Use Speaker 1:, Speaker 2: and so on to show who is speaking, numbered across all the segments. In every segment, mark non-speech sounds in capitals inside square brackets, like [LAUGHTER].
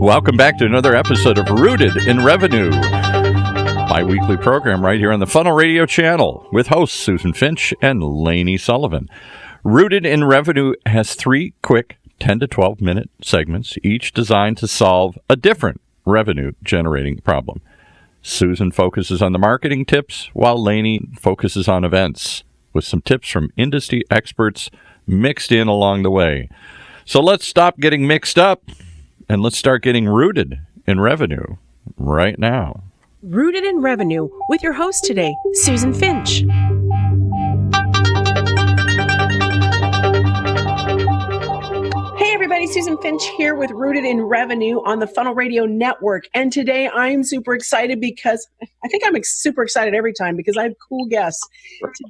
Speaker 1: Welcome back to another episode of Rooted in Revenue, my weekly program right here on the Funnel Radio channel with hosts Susan Finch and Laney Sullivan. Rooted in Revenue has three quick 10 to 12 minute segments, each designed to solve a different revenue generating problem. Susan focuses on the marketing tips, while Laney focuses on events with some tips from industry experts mixed in along the way. So let's stop getting mixed up and let's start getting rooted in revenue right now.
Speaker 2: Rooted in Revenue with your host today, Susan Finch. Hey everybody, Susan Finch here with Rooted in Revenue on the Funnel Radio Network. And today I'm super excited because I think I'm super excited every time because I have cool guests.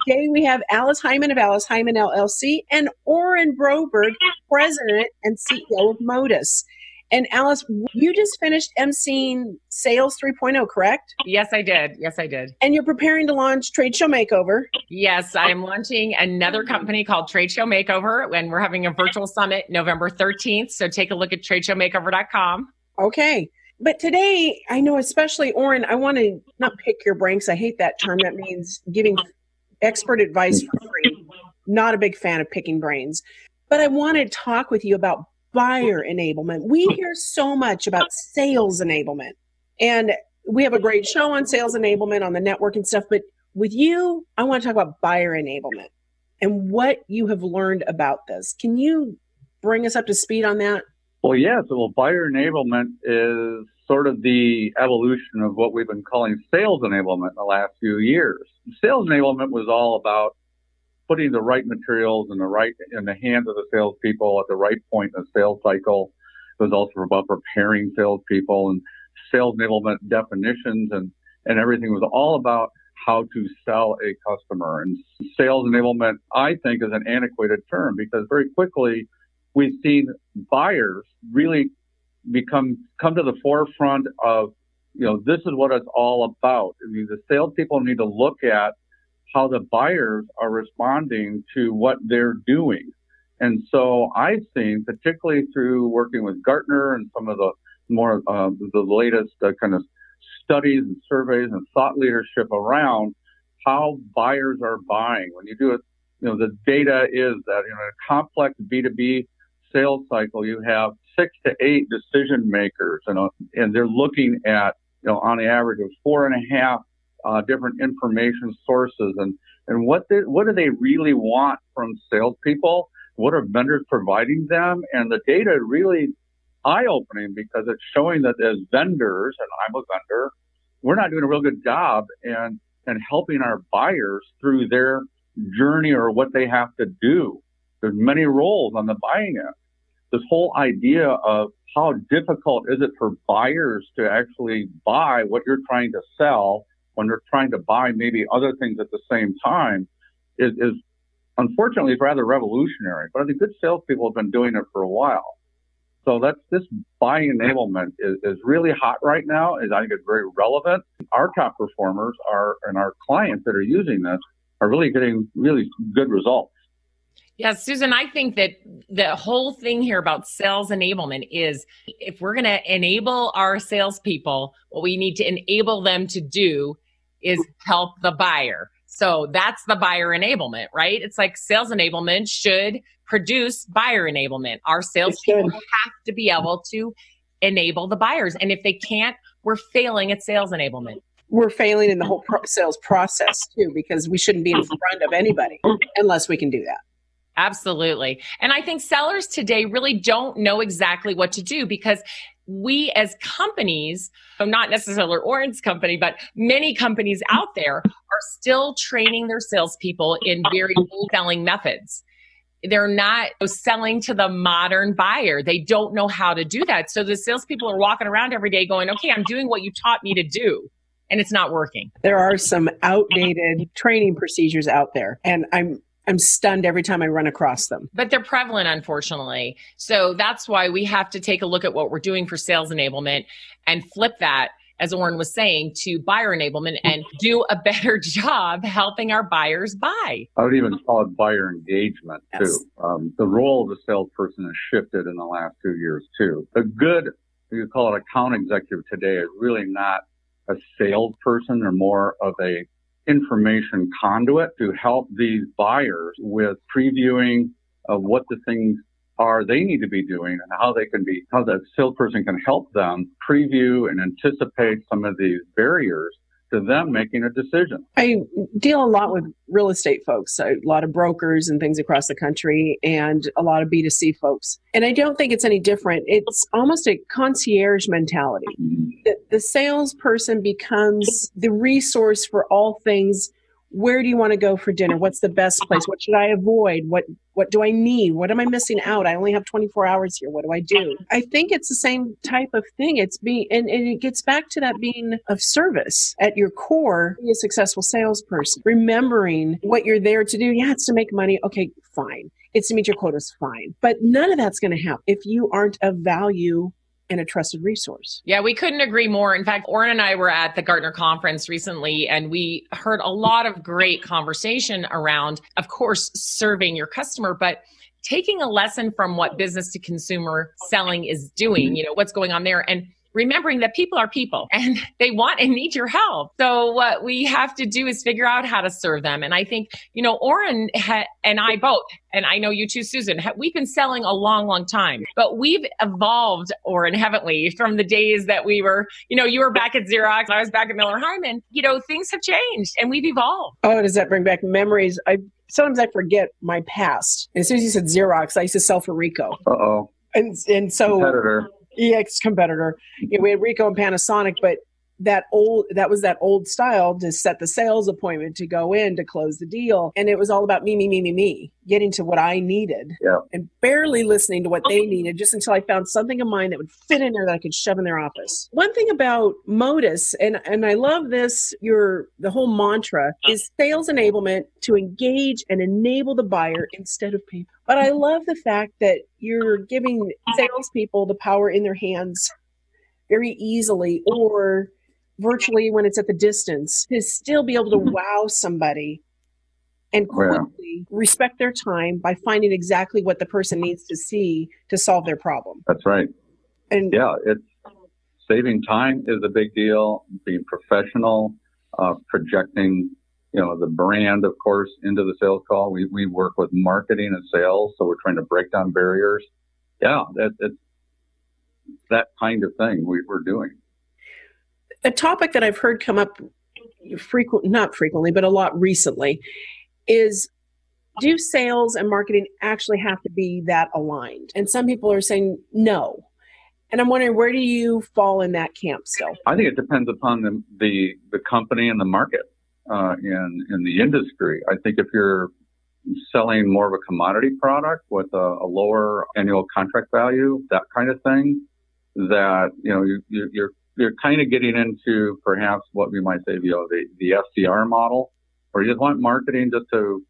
Speaker 2: Today we have Alice Heiman of Alice Heiman LLC and Oren Broberg, President and CEO of Modus. And Alice, you just finished emceeing Sales 3.0, correct?
Speaker 3: Yes, I did. Yes, I did.
Speaker 2: And you're preparing to launch Trade Show Makeover.
Speaker 3: Yes, I am launching another company called Trade Show Makeover, and we're having a virtual summit November 13th. So take a look at tradeshowmakeover.com.
Speaker 2: Okay. But today, I know especially Oren, I want to not pick your brains. I hate that term. That means giving expert advice for free. Not a big fan of picking brains. But I want to talk with you about buyer enablement. We hear so much about sales enablement. And we have a great show on sales enablement on the network and stuff. But with you, I want to talk about buyer enablement and what you have learned about this. Can you bring us up to speed on that?
Speaker 4: Well, yeah. So, well, buyer enablement is sort of the evolution of what we've been calling sales enablement in the last few years. Sales enablement was all about putting the right materials in the right in the hands of the salespeople at the right point in the sales cycle. It was also about preparing salespeople and sales enablement definitions and and everything was all about how to sell a customer. And sales enablement, I think, is an antiquated term because very quickly we've seen buyers really become come to the forefront of you know this is what it's all about. I mean, the salespeople need to look at how the buyers are responding to what they're doing. And so I've seen, particularly through working with Gartner and some of the more uh, the latest uh, kind of studies and surveys and thought leadership around how buyers are buying. When you do it, you know, the data is that in a complex B2B sales cycle, you have six to eight decision makers and, uh, and they're looking at, you know, on average of four and a half uh, different information sources and, and what they, what do they really want from salespeople? What are vendors providing them? And the data is really eye opening because it's showing that as vendors, and I'm a vendor, we're not doing a real good job and, and helping our buyers through their journey or what they have to do. There's many roles on the buying end. This whole idea of how difficult is it for buyers to actually buy what you're trying to sell when they're trying to buy maybe other things at the same time is, is unfortunately is rather revolutionary. But I think good salespeople have been doing it for a while. So that's this buying enablement is, is really hot right now. Is I think it's very relevant. Our top performers are and our clients that are using this are really getting really good results.
Speaker 3: Yeah, Susan, I think that the whole thing here about sales enablement is if we're going to enable our salespeople, what we need to enable them to do is help the buyer. So that's the buyer enablement, right? It's like sales enablement should produce buyer enablement. Our salespeople have to be able to enable the buyers. And if they can't, we're failing at sales enablement.
Speaker 2: We're failing in the whole pro- sales process too, because we shouldn't be in front of anybody unless we can do that.
Speaker 3: Absolutely. And I think sellers today really don't know exactly what to do because we as companies, so not necessarily Oren's company, but many companies out there are still training their salespeople in very old selling methods. They're not selling to the modern buyer. They don't know how to do that. So the salespeople are walking around every day going, okay, I'm doing what you taught me to do. And it's not working.
Speaker 2: There are some outdated training procedures out there. And I'm I'm stunned every time I run across them.
Speaker 3: But they're prevalent, unfortunately. So that's why we have to take a look at what we're doing for sales enablement and flip that, as Oren was saying, to buyer enablement and do a better [LAUGHS] job helping our buyers buy.
Speaker 4: I would even call it buyer engagement
Speaker 2: Yes.
Speaker 4: too. Um, the role of the salesperson has shifted in the last two years too. A good you call it account executive today is really not a salesperson. They're more of a information conduit to help these buyers with previewing of what the things are they need to be doing and how they can be, how the salesperson can help them preview and anticipate some of these barriers to them making a decision.
Speaker 2: I deal a lot with real estate folks, a lot of brokers and things across the country, and a lot of B2C folks. And I don't think it's any different. It's almost a concierge mentality. Mm-hmm. The, the salesperson becomes the resource for all things where do you want to go for dinner what's the best place what should i avoid what what do i need? What am i missing out? I only have 24 hours here. What do i do? I think it's the same type of thing. It's being and, and it gets back to that being of service at your core be a successful salesperson remembering what you're there to do. Yeah it's to make money. Okay fine. It's to meet your quotas. Fine. But none of that's going to happen if you aren't of value and a trusted resource.
Speaker 3: Yeah, we couldn't agree more. In fact, Orrin and I were at the Gartner conference recently and we heard a lot of great conversation around, of course, serving your customer, but taking a lesson from what business to consumer selling is doing, mm-hmm. you know, what's going on there. And remembering that people are people [LAUGHS] and they want and need your help. So what we have to do is figure out how to serve them. And I think, you know, Orrin ha- and I both, and I know you too, Susan, ha- we've been selling a long, long time, but we've evolved, Orrin, haven't we, from the days that we were, you know, you were back at Xerox, I was back at Miller Heiman, you know, things have changed and we've evolved.
Speaker 2: Oh, does that bring back memories? I sometimes I forget my past. as soon as you said Xerox, I used to sell for Ricoh.
Speaker 4: Uh oh.
Speaker 2: And and so
Speaker 4: competitor
Speaker 2: ex competitor. You know, we had Ricoh and Panasonic, but that old that was that old style to set the sales appointment to go in to close the deal. And it was all about me me me me me getting to what i needed
Speaker 4: yeah.
Speaker 2: and barely listening to what they needed just until i found something of mine that would fit in there that i could shove in their office. One thing about modus and and i love this your the whole mantra is sales enablement to engage and enable the buyer instead of people but i love the fact that you're giving [LAUGHS] salespeople the power in their hands very easily or virtually when it's at the distance to still be able to mm-hmm. wow somebody and quickly respect their time by finding exactly what the person needs to see to solve their problem.
Speaker 4: That's right. And yeah, it's saving time is a big deal. Being professional, uh, projecting, you know, the brand, of course, into the sales call. We we work with marketing and sales, so we're trying to break down barriers. Yeah, that, it's that kind of thing we, we're doing
Speaker 2: a topic that I've heard come up frequent, not frequently, but a lot recently is do sales and marketing actually have to be that aligned? And some people are saying no. And I'm wondering where do you fall in that camp still?
Speaker 4: I think it depends upon the the, the company and the market uh, in in the industry. I think if you're selling more of a commodity product with a, a lower annual contract value, that kind of thing, that you know you, you're you're kind of getting into perhaps what we might say, you know, the, the SDR model, or you just want marketing just to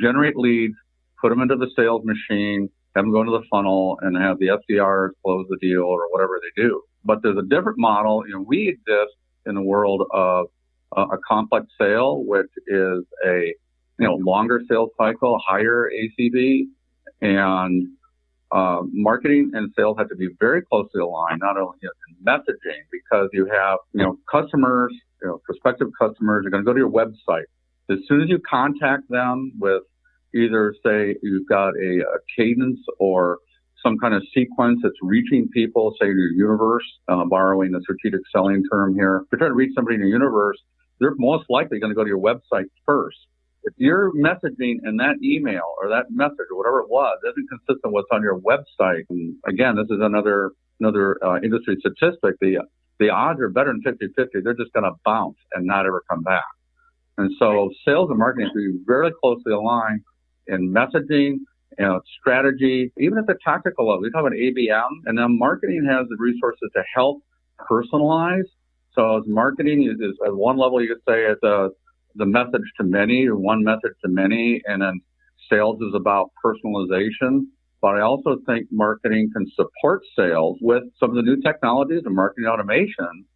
Speaker 4: generate leads, put them into the sales machine, have them go into the funnel, and have the SDRs close the deal or whatever they do. But there's a different model. You know, we exist in the world of uh, a complex sale, which is a you know longer sales cycle, higher ACV, and uh, marketing and sales have to be very closely aligned, not only in messaging, because you have, you know, customers, you know, prospective customers are going to go to your website. As soon as you contact them with either say you've got a, a cadence or some kind of sequence that's reaching people, say your universe, uh, borrowing the strategic selling term here. If you're trying to reach somebody in your universe, they're most likely going to go to your website first if your messaging in that email or that message or whatever it was isn't consistent with what's on your website, and again, this is another another uh, industry statistic. The the odds are better than 50-50. They're just going to bounce and not ever come back. And so, sales and marketing should be very closely aligned in messaging, you know, strategy, even at the tactical level. We talk about ABM, and then marketing has the resources to help personalize. So, as marketing is, is at one level, you could say it's a the message to many one message to many. And then sales is about personalization. But I also think marketing can support sales with some of the new technologies and marketing automation,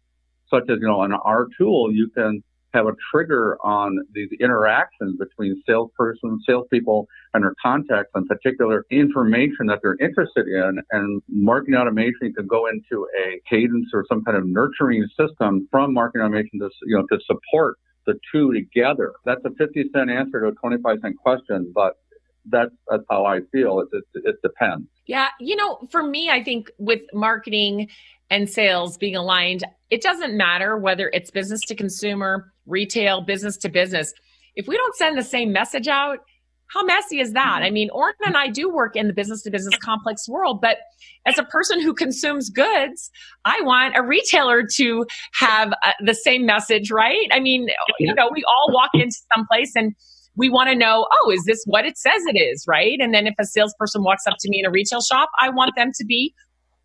Speaker 4: such as, you know, in our tool, you can have a trigger on these interactions between salesperson, salespeople, and their contacts on particular information that they're interested in. And marketing automation can go into a cadence or some kind of nurturing system from marketing automation to, you know, to support the two together. That's a 50 cent answer to a 25 cent question, but that's, that's how I feel. It, it, it depends.
Speaker 3: Yeah. You know, for me, I think with marketing and sales being aligned, it doesn't matter whether it's business to consumer, retail, business to business. If we don't send the same message out, how messy is that? I mean, Orrin and I do work in the business to business complex world, but as a person who consumes goods, I want a retailer to have uh, the same message, right? I mean, you know, we all walk into some place and we want to know, oh, is this what it says it is, right? And then if a salesperson walks up to me in a retail shop, I want them to be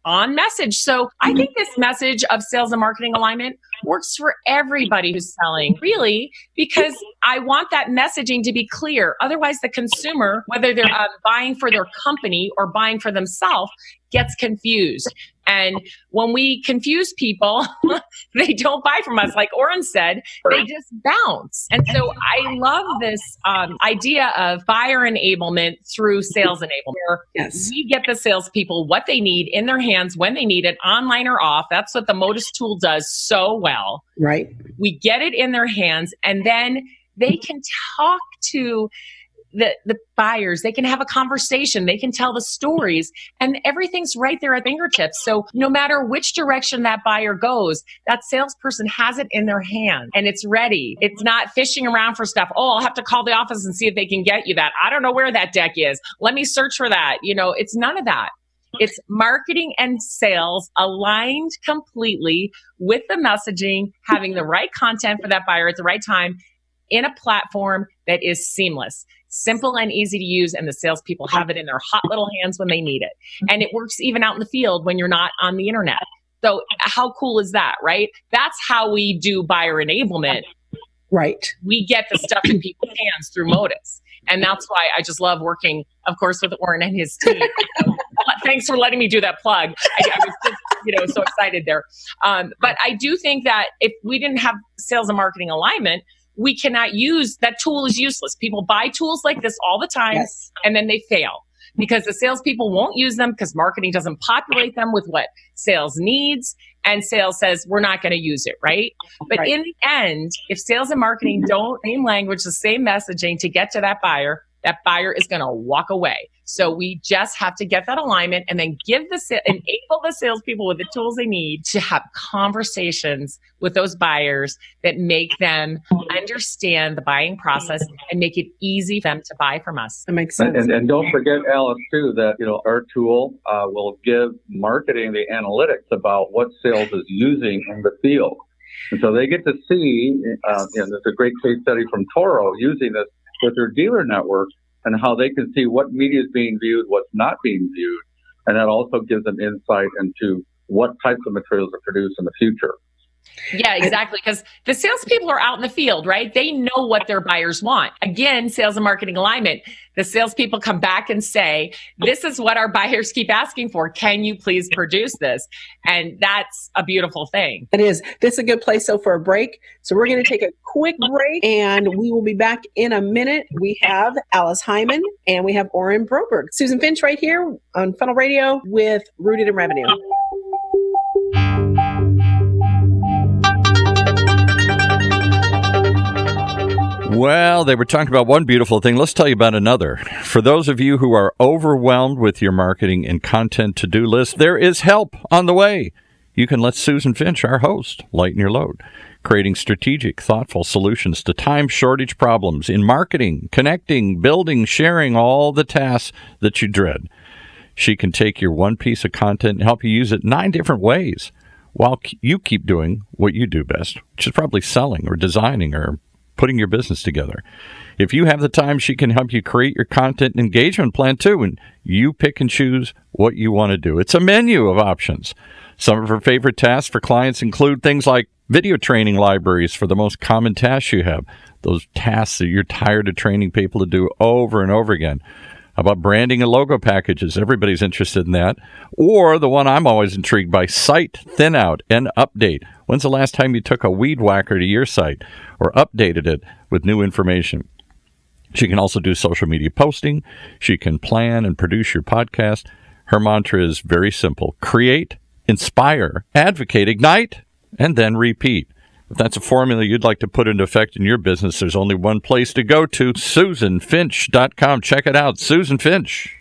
Speaker 3: on message. So I think this message of sales and marketing alignment works for everybody who's selling, really, because I want that messaging to be clear. Otherwise, the consumer, whether they're uh, buying for their company or buying for themselves, gets confused. And when we confuse people, [LAUGHS] they don't buy from us. Like Orrin said, they just bounce. And so I love this um, idea of buyer enablement through sales enablement.
Speaker 2: Yes.
Speaker 3: We get the salespeople what they need in their hands when they need it, online or off. That's what the Modus tool does so well.
Speaker 2: Right.
Speaker 3: We get it in their hands and then they can talk to the, the buyers. They can have a conversation. They can tell the stories and everything's right there at fingertips. So no matter which direction that buyer goes, that salesperson has it in their hand and it's ready. It's not fishing around for stuff. Oh, I'll have to call the office and see if they can get you that. I don't know where that deck is. Let me search for that. You know, it's none of that. It's marketing and sales aligned completely with the messaging, having the right content for that buyer at the right time in a platform that is seamless simple and easy to use, and the salespeople have it in their hot little hands when they need it. And it works even out in the field when you're not on the internet. So, how cool is that, right? That's how we do buyer enablement.
Speaker 2: Right.
Speaker 3: We get the stuff in people's hands through Modus. And that's why I just love working, of course, with Orrin and his team. [LAUGHS] Thanks for letting me do that plug. I, I was just, you know, so excited there. Um, but I do think that if we didn't have sales and marketing alignment, we cannot use that tool is useless. People buy tools like this all the time yes. and then they fail because the salespeople won't use them because marketing doesn't populate them with what sales needs. And sales says, we're not going to use it, right? But right. in the end, if sales and marketing don't same language, the same messaging to get to that buyer, that buyer is going to walk away. So we just have to get that alignment and then give the enable the salespeople with the tools they need to have conversations with those buyers that make them understand the buying process and make it easy for them to buy from us.
Speaker 2: That makes sense.
Speaker 4: And, and don't forget, Alice, too, that you know our tool uh, will give marketing the analytics about what sales is using in the field. And so they get to see, uh, you know, there's a great case study from Toro using this with their dealer network and how they can see what media is being viewed, what's not being viewed. And that also gives them insight into what types of materials are produced in the future.
Speaker 3: Yeah, exactly. Because the salespeople are out in the field, right? They know what their buyers want. Again, sales and marketing alignment. The salespeople come back and say, this is what our buyers keep asking for. Can you please produce this? And that's a beautiful thing.
Speaker 2: It is. This is a good place so for a break. So we're going to take a quick break and we will be back in a minute. We have Alice Heiman and we have Orrin Broberg. Susan Finch right here on Funnel Radio with Rooted in Revenue.
Speaker 1: Well, they were talking about one beautiful thing. Let's tell you about another. For those of you who are overwhelmed with your marketing and content to do list, there is help on the way. You can let Susan Finch, our host, lighten your load, creating strategic, thoughtful solutions to time shortage problems in marketing, connecting, building, sharing all the tasks that you dread. She can take your one piece of content and help you use it nine different ways while you keep doing what you do best, which is probably selling or designing or putting your business together. If you have the time, she can help you create your content engagement plan too, and you pick and choose what you want to do. It's a menu of options. Some of her favorite tasks for clients include things like video training libraries for the most common tasks you have, those tasks that you're tired of training people to do over and over again. About branding and logo packages? Everybody's interested in that. Or the one I'm always intrigued by site thin out and update. When's the last time you took a weed whacker to your site or updated it with new information? She can also do social media posting. She can plan and produce your podcast. Her mantra is very simple create, inspire, advocate, ignite, and then repeat. If that's a formula you'd like to put into effect in your business, there's only one place to go to SusanFinch.com. Check it out, Susan Finch.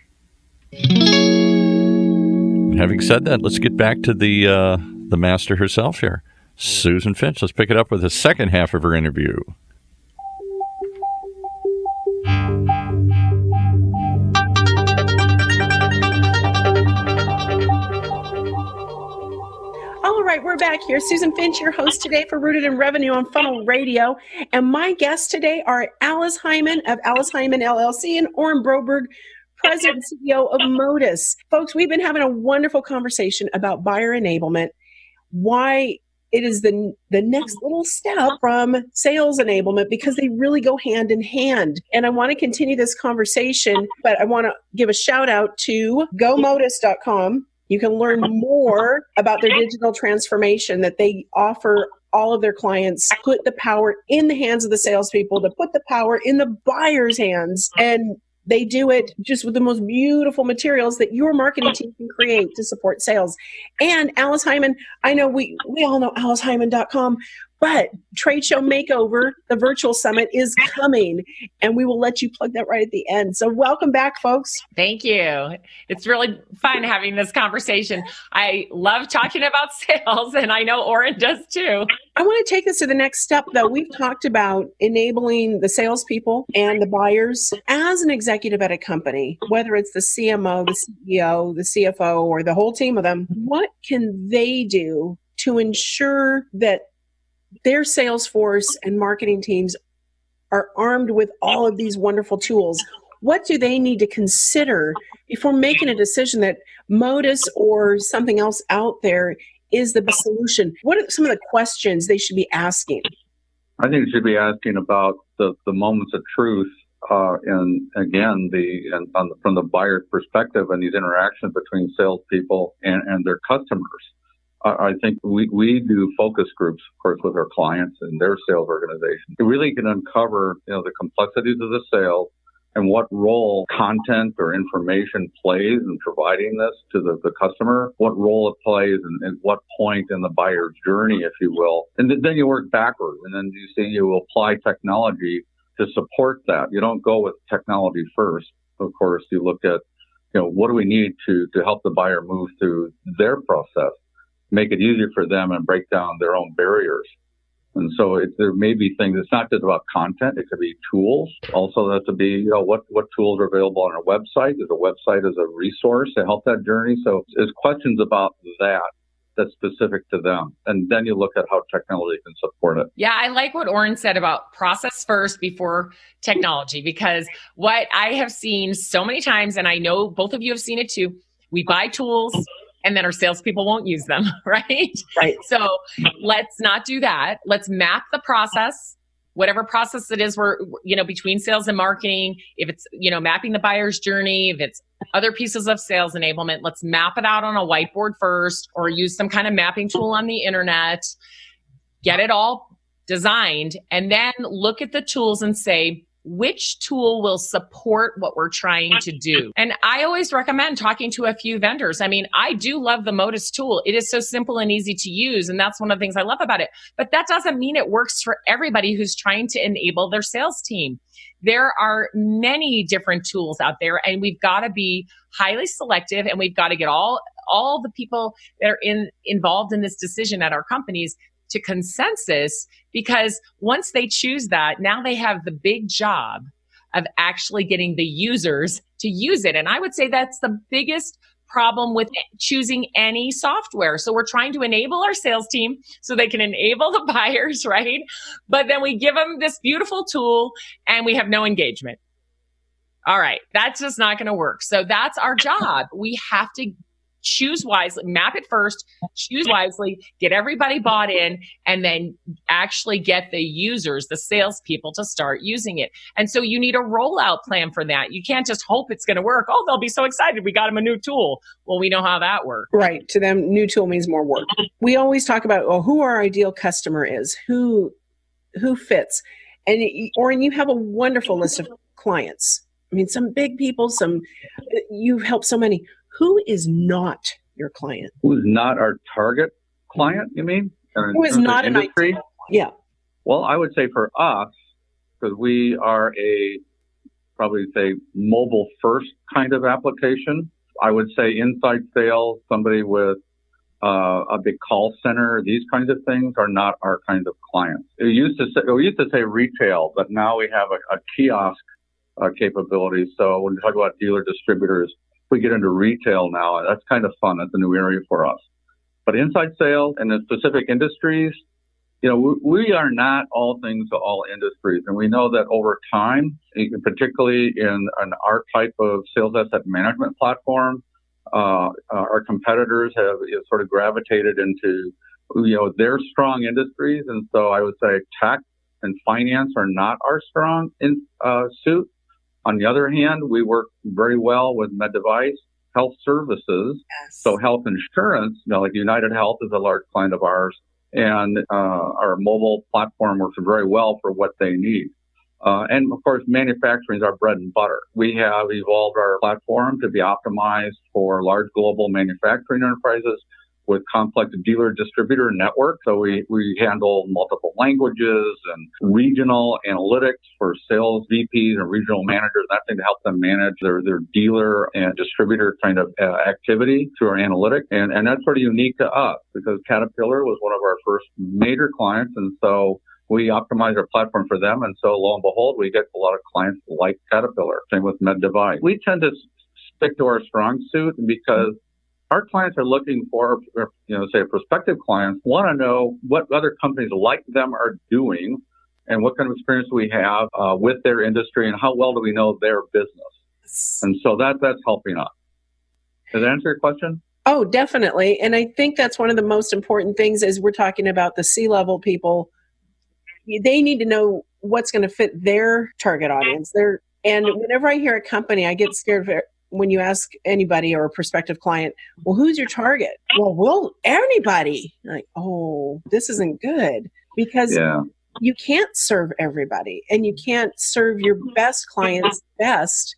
Speaker 1: Having said that, let's get back to the uh, the master herself here, Susan Finch. Let's pick it up with the second half of her interview.
Speaker 2: We're back here. Susan Finch, your host today for Rooted in Revenue on Funnel Radio. And my guests today are Alice Heiman of Alice Heiman LLC and Orrin Broberg, President and CEO of Modus. Folks, we've been having a wonderful conversation about buyer enablement, why it is the, the next little step from sales enablement because they really go hand in hand. And I want to continue this conversation, but I want to give a shout out to gomodus.com you can learn more about their digital transformation that they offer all of their clients, put the power in the hands of the salespeople, to put the power in the buyer's hands. And they do it just with the most beautiful materials that your marketing team can create to support sales. And Alice Heiman, I know we, we all know aliceheiman.com, but Trade Show Makeover, the virtual summit is coming, and we will let you plug that right at the end. So, welcome back, folks.
Speaker 3: Thank you. It's really fun having this conversation. I love talking about [LAUGHS] sales, and I know Orrin does too.
Speaker 2: I want to take this to the next step, though. We've talked about enabling the salespeople and the buyers as an executive at a company, whether it's the CMO, the CEO, the CFO, or the whole team of them. What can they do to ensure that their sales force and marketing teams are armed with all of these wonderful tools. What do they need to consider before making a decision that Modus or something else out there is the best solution? What are some of the questions they should be asking?
Speaker 4: I think should be asking about the, the moments of truth uh, and again, the, and the, from the buyer's perspective and these interactions between salespeople and, and their customers. I think we, we do focus groups, of course, with our clients and their sales organization. It really can uncover, you know, the complexities of the sale and what role content or information plays in providing this to the, the customer, what role it plays and, and what point in the buyer's journey, if you will. And then you work backward and then you see you apply technology to support that. You don't go with technology first. Of course, you look at, you know, what do we need to, to help the buyer move through their process? Make it easier for them and break down their own barriers. And so it, there may be things, it's not just about content, it could be tools. Also, that to be, you know, what, what tools are available on our website? Is a website as a resource to help that journey? So there's questions about that that's specific to them. And then you look at how technology can support it.
Speaker 3: Yeah, I like what Orrin said about process first before technology, because what I have seen so many times, and I know both of you have seen it too, we buy tools and then our salespeople won't use them, [LAUGHS] right?
Speaker 2: Right.
Speaker 3: So let's not do that. Let's map the process, whatever process it is we're, you know, between sales and marketing. If it's, you know, mapping the buyer's journey, if it's other pieces of sales enablement, let's map it out on a whiteboard first or use some kind of mapping tool on the internet. Get it all designed and then look at the tools and say, which tool will support what we're trying to do. And I always recommend talking to a few vendors. I mean, I do love the Modus tool. It is so simple and easy to use. And that's one of the things I love about it. But that doesn't mean it works for everybody who's trying to enable their sales team. There are many different tools out there and we've got to be highly selective and we've got to get all all the people that are in involved in this decision at our companies to consensus because once they choose that, now they have the big job of actually getting the users to use it. And I would say that's the biggest problem with choosing any software. So we're trying to enable our sales team so they can enable the [LAUGHS] buyers, right? But then we give them this beautiful tool and we have no engagement. All right. That's just not going to work. So that's our job. We have to choose wisely, map it first, choose wisely, get everybody bought in, and then actually get the users, the salespeople to start using it. And so you need a rollout plan for that. You can't just hope it's going to work. Oh, they'll be so excited. We got them a new tool. Well, we know how that works.
Speaker 2: Right. To them, new tool means more work. We always talk about, oh, who our ideal customer is, who who fits. And Oren, you have a wonderful list of clients. I mean, some big people, some uh, you've helped so many. Who is not your client?
Speaker 4: Who is not our target client? You mean?
Speaker 2: Who is not an industry? Yeah.
Speaker 4: Well, I would say for us, because we are a probably say mobile first kind of application. I would say inside sales, somebody with uh, a big call center, these kinds of things are not our kind of clients. We used to say, we used to say retail, but now we have a, a kiosk uh, capability. So when we talk about dealer distributors, we get into retail now. That's kind of fun. That's a new area for us. But inside sales and in specific industries, you know, we, we are not all things to all industries. And we know that over time, particularly in an our type of sales asset management platform, uh, our competitors have you know, sort of gravitated into, you know, their strong industries. And so I would say tech and finance are not our strong in, uh, suit. On the other hand, we work very well with med device, health services. Yes. So health insurance, you know, like United Health is a large client of ours and, uh, our mobile platform works very well for what they need. Uh, and of course, manufacturing is our bread and butter. We have evolved our platform to be optimized for large global manufacturing enterprises with complex dealer distributor network. So we, we handle multiple languages and regional analytics for sales VPs and regional managers, that thing to help them manage their, their dealer and distributor kind of uh, activity through our analytics. And, and that's sort of unique to us because Caterpillar was one of our first major clients. And so we optimize our platform for them. And so lo and behold, we get a lot of clients like Caterpillar. Same with MedDevice. We tend to stick to our strong suit because our clients are looking for, you know, say prospective clients want to know what other companies like them are doing and what kind of experience we have uh, with their industry and how well do we know their business. And so that that's helping us. Does that answer your question?
Speaker 2: Oh, definitely. And I think that's one of the most important things as we're talking about the C level people they need to know what's going to fit their target audience. They're, and whenever I hear a company, I get scared when you ask anybody or a prospective client, well, who's your target? Well, well, anybody. Like, oh, this isn't good because yeah. you can't serve everybody and you can't serve your best clients best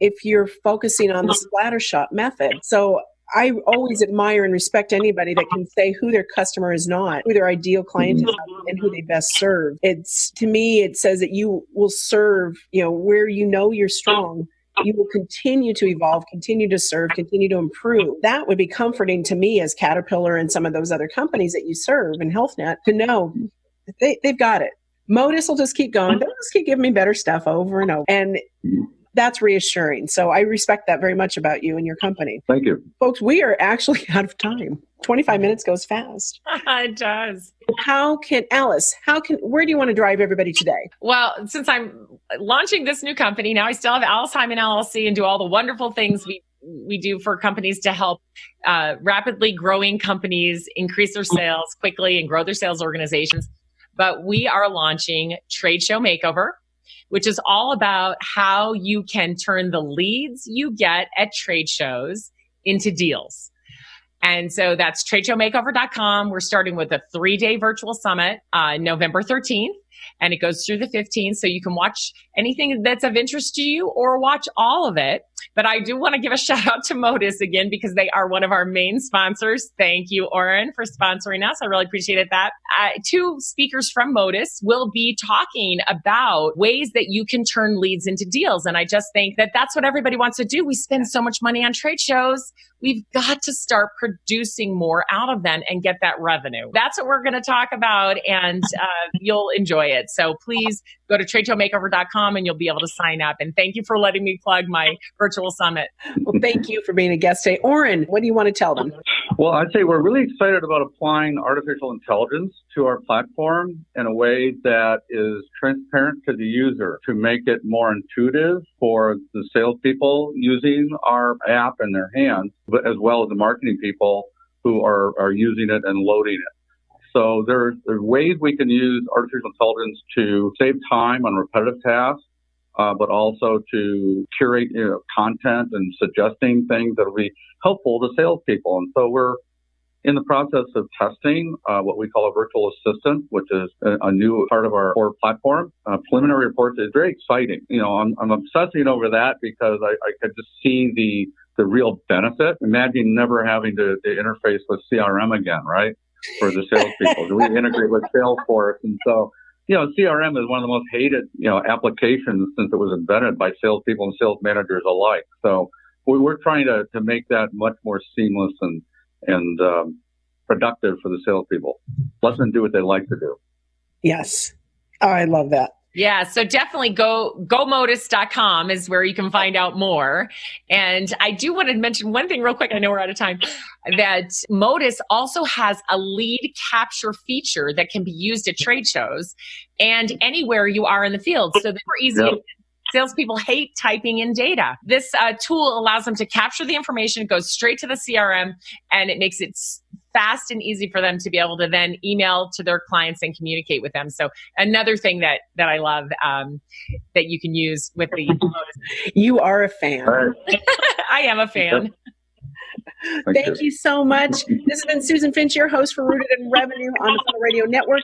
Speaker 2: if you're focusing on the splatter shot method. So I always admire and respect anybody that can say who their customer is not, who their ideal client is, mm-hmm. and who they best serve. It's to me, it says that you will serve, you know, where you know you're strong. You will continue to evolve, continue to serve, continue to improve. That would be comforting to me as Caterpillar and some of those other companies that you serve and HealthNet to know they, they've got it. Modus will just keep going. They'll just keep giving me better stuff over and over. And that's reassuring. So I respect that very much about you and your company.
Speaker 4: Thank you.
Speaker 2: Folks, we are actually [LAUGHS] out of time. 25 minutes goes fast. [LAUGHS]
Speaker 3: it does.
Speaker 2: How can Alice, how can where do you want to drive everybody today?
Speaker 3: Well, since I'm launching this new company, now I still have Alice Heiman LLC and do all the wonderful things we we do for companies to help uh, rapidly growing companies increase their sales quickly and grow their sales organizations. But we are launching Trade Show Makeover which is all about how you can turn the leads you get at trade shows into deals. And so that's tradeshowmakeover.com. We're starting with a three day virtual summit, uh, November 13th and it goes through the 15th. So you can watch anything that's of interest to you or watch all of it. But I do want to give a shout out to Modus again because they are one of our main sponsors. Thank you, Oren, for sponsoring us. I really appreciated that. Uh, two speakers from Modus will be talking about ways that you can turn leads into deals. And I just think that that's what everybody wants to do. We spend so much money on trade shows. We've got to start producing more out of them and get that revenue. That's what we're going to talk about, and [LAUGHS] uh, you'll enjoy it it. So please go to tradeshowmakeover.com and you'll be able to sign up. And thank you for letting me plug my virtual [LAUGHS] summit.
Speaker 2: Well, thank you for being a guest today. Oren, what do you want to tell them?
Speaker 4: Well, I'd say we're really excited about applying artificial intelligence to our platform in a way that is transparent to the user to make it more intuitive for the salespeople using our app in their hands, but as well as the marketing people who are, are using it and loading it. So there, there are ways we can use artificial intelligence to save time on repetitive tasks, uh, but also to curate you know, content and suggesting things that will be helpful to salespeople. And so we're in the process of testing uh, what we call a virtual assistant, which is a, a new part of our core platform. Uh, preliminary reports is very exciting. You know, I'm, I'm obsessing over that because I, I could just see the the real benefit. Imagine never having to, to interface with CRM again, right? for the salespeople. We integrate with Salesforce, and so you know, CRM is one of the most hated you know applications since it was invented by salespeople and sales managers alike. So we're trying to to make that much more seamless and and um, productive for the salespeople. Let them do what they like to do.
Speaker 2: Yes, I love that.
Speaker 3: Yeah, so definitely go gomodus.com is where you can find out more. And I do want to mention one thing real quick. I know we're out of time. That Modus also has a lead capture feature that can be used at trade shows and anywhere you are in the field. So they're easy. Yep. Salespeople hate typing in data. This uh, tool allows them to capture the information, it goes straight to the CRM, and it makes it fast and easy for them to be able to then email to their clients and communicate with them. So another thing that that I love um, that you can use with the [LAUGHS]
Speaker 2: you are a fan. [LAUGHS]
Speaker 3: I am a fan.
Speaker 2: Thank, Thank you. you. so much. This has been Susan Finch, your host for Rooted in Revenue on the Funnel Radio Network.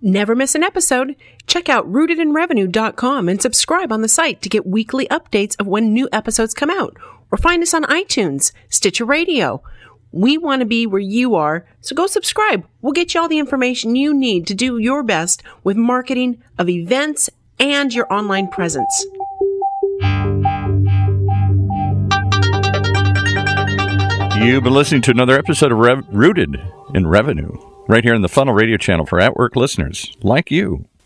Speaker 2: Never miss an episode. Check out rootedinrevenue.com and subscribe on the site to get weekly updates of when new episodes come out. Or find us on iTunes, Stitcher Radio, we want to be where you are, so go subscribe. We'll get you all the information you need to do your best with marketing of events and your online presence.
Speaker 1: You've been listening to another episode of Rev- Rooted in Revenue, right here on the Funnel Radio channel for at work listeners like you.